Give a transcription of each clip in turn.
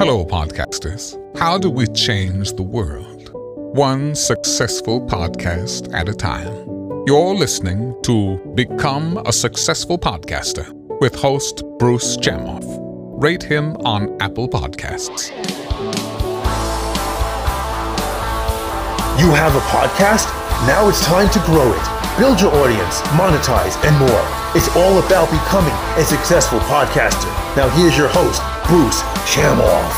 Hello, podcasters. How do we change the world? One successful podcast at a time. You're listening to Become a Successful Podcaster with host Bruce Chamoff. Rate him on Apple Podcasts. You have a podcast? Now it's time to grow it. Build your audience, monetize, and more. It's all about becoming a successful podcaster. Now here's your host, Bruce Chamoff.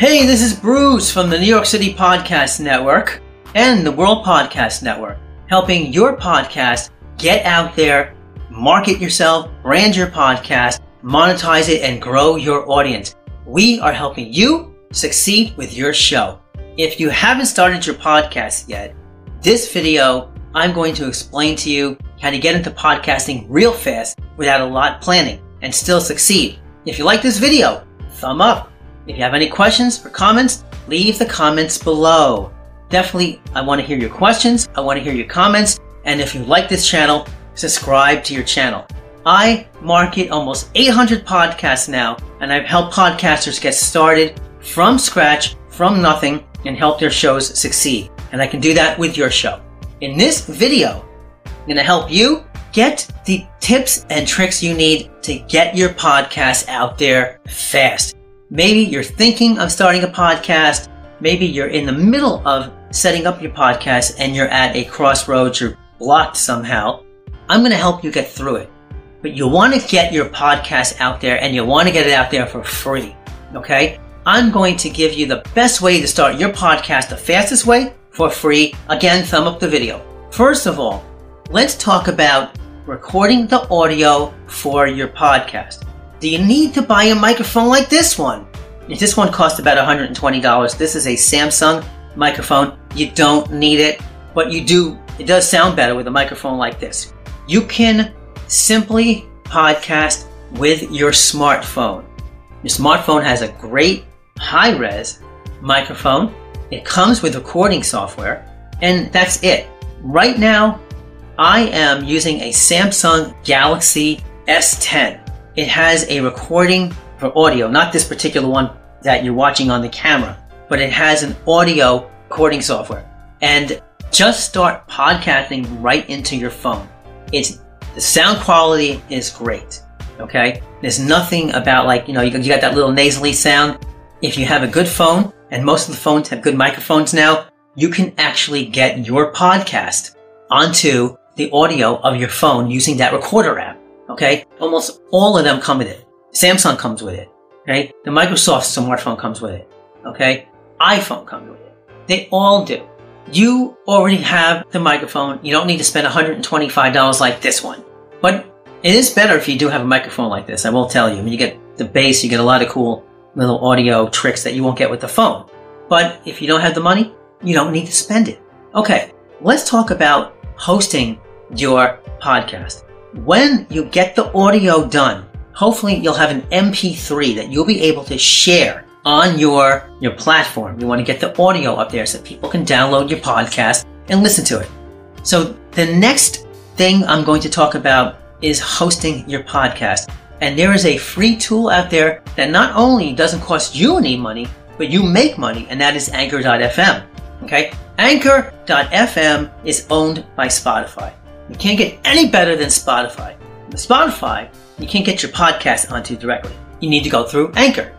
Hey, this is Bruce from the New York City Podcast Network and the World Podcast Network, helping your podcast get out there, market yourself, brand your podcast, monetize it, and grow your audience. We are helping you succeed with your show. If you haven't started your podcast yet, this video, I'm going to explain to you how to get into podcasting real fast without a lot planning and still succeed. If you like this video, thumb up. If you have any questions or comments, leave the comments below. Definitely, I want to hear your questions. I want to hear your comments. And if you like this channel, subscribe to your channel. I market almost 800 podcasts now, and I've helped podcasters get started from scratch, from nothing, and help their shows succeed. And I can do that with your show. In this video, I'm going to help you get the tips and tricks you need to get your podcast out there fast. Maybe you're thinking of starting a podcast. Maybe you're in the middle of setting up your podcast and you're at a crossroads, you're blocked somehow. I'm going to help you get through it. But you want to get your podcast out there and you want to get it out there for free. Okay? I'm going to give you the best way to start your podcast, the fastest way for free. Again, thumb up the video. First of all, let's talk about recording the audio for your podcast. Do you need to buy a microphone like this one? If this one costs about $120, this is a Samsung microphone. You don't need it, but you do, it does sound better with a microphone like this. You can simply podcast with your smartphone. Your smartphone has a great high res microphone. It comes with recording software, and that's it. Right now, I am using a Samsung Galaxy S10 it has a recording for audio, not this particular one that you're watching on the camera, but it has an audio recording software. And just start podcasting right into your phone. It's the sound quality is great. Okay, there's nothing about like you know you, got that little nasally sound. If you have a good phone, and most of the phones have good microphones now, you can actually get your podcast onto the audio of your phone using that recorder app. Okay, almost all of them come with it. Samsung comes with it. Okay, the Microsoft smartphone comes with it. Okay, iPhone comes with it. They all do. You already have the microphone. You don't need to spend $125 like this one. But it is better if you do have a microphone like this. I will tell you. You get the bass, you get a lot of cool little audio tricks that you won't get with the phone. But if you don't have the money, you don't need to spend it. Okay, let's talk about hosting your podcast when you get the audio done, hopefully you'll have an MP3 that you'll be able to share on your, your platform. You want to get the audio up there so people can download your podcast and listen to it. So the next thing I'm going to talk about is hosting your podcast. And there is a free tool out there that not only doesn't cost you any money, but you make money, and that is Anchor.fm. Okay? Anchor.fm is owned by Spotify. You can't get any better than Spotify. With Spotify, you can't get your podcast onto directly. You need to go through Anchor.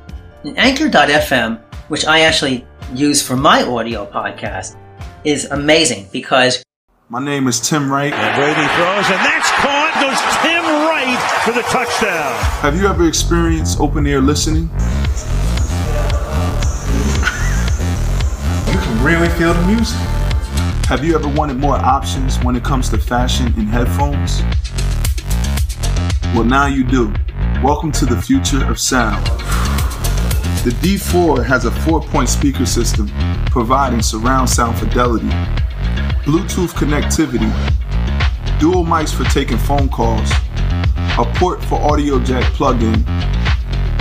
And Anchor.fm, which I actually use for my audio podcast, is amazing because my name is Tim Wright. And Brady throws, and that's caught. Goes Tim Wright for the touchdown. Have you ever experienced open air listening? you can really feel the music. Have you ever wanted more options when it comes to fashion and headphones? Well, now you do. Welcome to the future of sound. The D4 has a four point speaker system providing surround sound fidelity, Bluetooth connectivity, dual mics for taking phone calls, a port for audio jack plug in,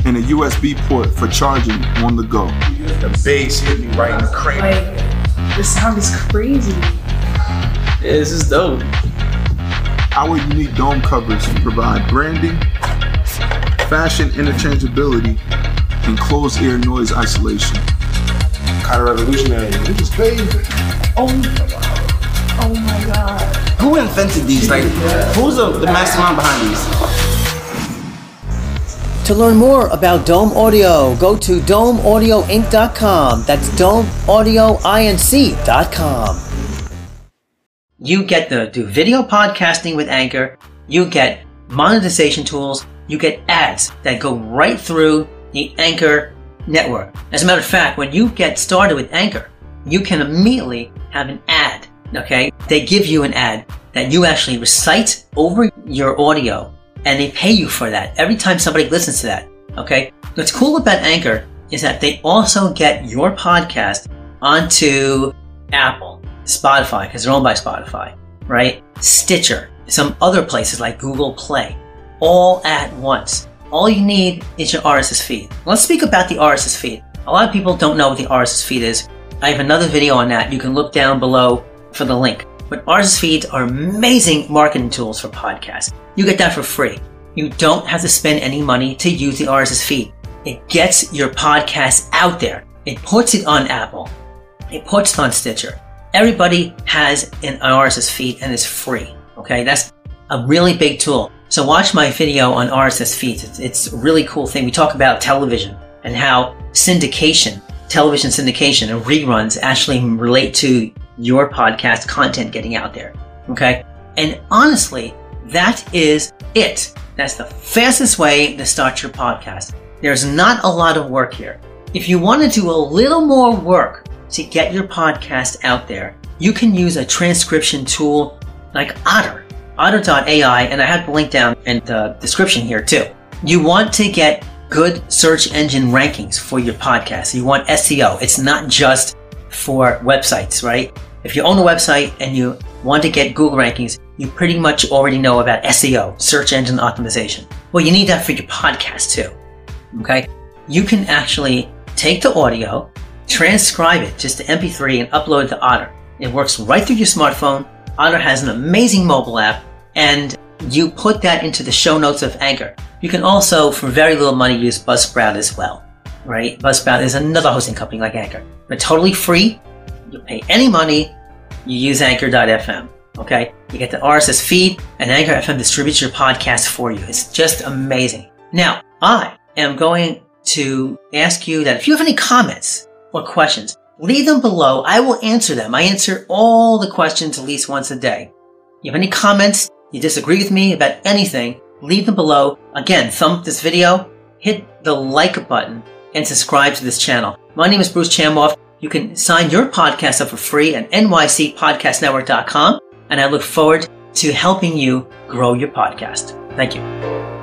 and a USB port for charging on the go. The bass hit me right in the cranium. Like, this sound is crazy. Yeah, this is dope. Our unique dome covers provide branding, fashion interchangeability, and closed ear noise isolation. Kind of revolutionary. This is crazy. Oh, oh my god. Who invented these? Like, who's the, the mastermind behind these? To learn more about Dome Audio, go to domeaudioinc.com. That's domeaudioinc.com. You get to do video podcasting with Anchor. You get monetization tools. You get ads that go right through the Anchor network. As a matter of fact, when you get started with Anchor, you can immediately have an ad. Okay? They give you an ad that you actually recite over your audio and they pay you for that every time somebody listens to that. Okay? What's cool about Anchor is that they also get your podcast onto Apple, Spotify, because they're owned by Spotify, right? Stitcher, some other places like Google Play, all at once. All you need is your RSS feed. Let's speak about the RSS feed. A lot of people don't know what the RSS feed is. I have another video on that. You can look down below for the link. But RSS feeds are amazing marketing tools for podcasts. You get that for free. You don't have to spend any money to use the RSS feed. It gets your podcast out there. It puts it on Apple. It puts it on Stitcher. Everybody has an RSS feed and it's free. Okay, that's a really big tool. So watch my video on RSS feeds. It's, it's a really cool thing. We talk about television and how syndication, television syndication and reruns actually relate to your podcast content getting out there. Okay. And honestly, that is it. That's the fastest way to start your podcast. There's not a lot of work here. If you want to do a little more work to get your podcast out there, you can use a transcription tool like Otter, otter.ai, and I have the link down in the description here too. You want to get good search engine rankings for your podcast. You want SEO. It's not just for websites, right? If you own a website and you want to get Google rankings, you pretty much already know about SEO, search engine optimization. Well, you need that for your podcast too. Okay? You can actually take the audio, transcribe it just to MP3 and upload it to Otter. It works right through your smartphone. Otter has an amazing mobile app and you put that into the show notes of Anchor. You can also, for very little money, use Buzzsprout as well, right? Buzzsprout is another hosting company like Anchor. But totally free. You pay any money. You use Anchor.fm. Okay? You get the RSS feed and Anchor FM distributes your podcast for you. It's just amazing. Now, I am going to ask you that if you have any comments or questions, leave them below. I will answer them. I answer all the questions at least once a day. You have any comments? You disagree with me about anything? Leave them below. Again, thumb this video, hit the like button, and subscribe to this channel. My name is Bruce Chamoff. You can sign your podcast up for free at nycpodcastnetwork.com, and I look forward to helping you grow your podcast. Thank you.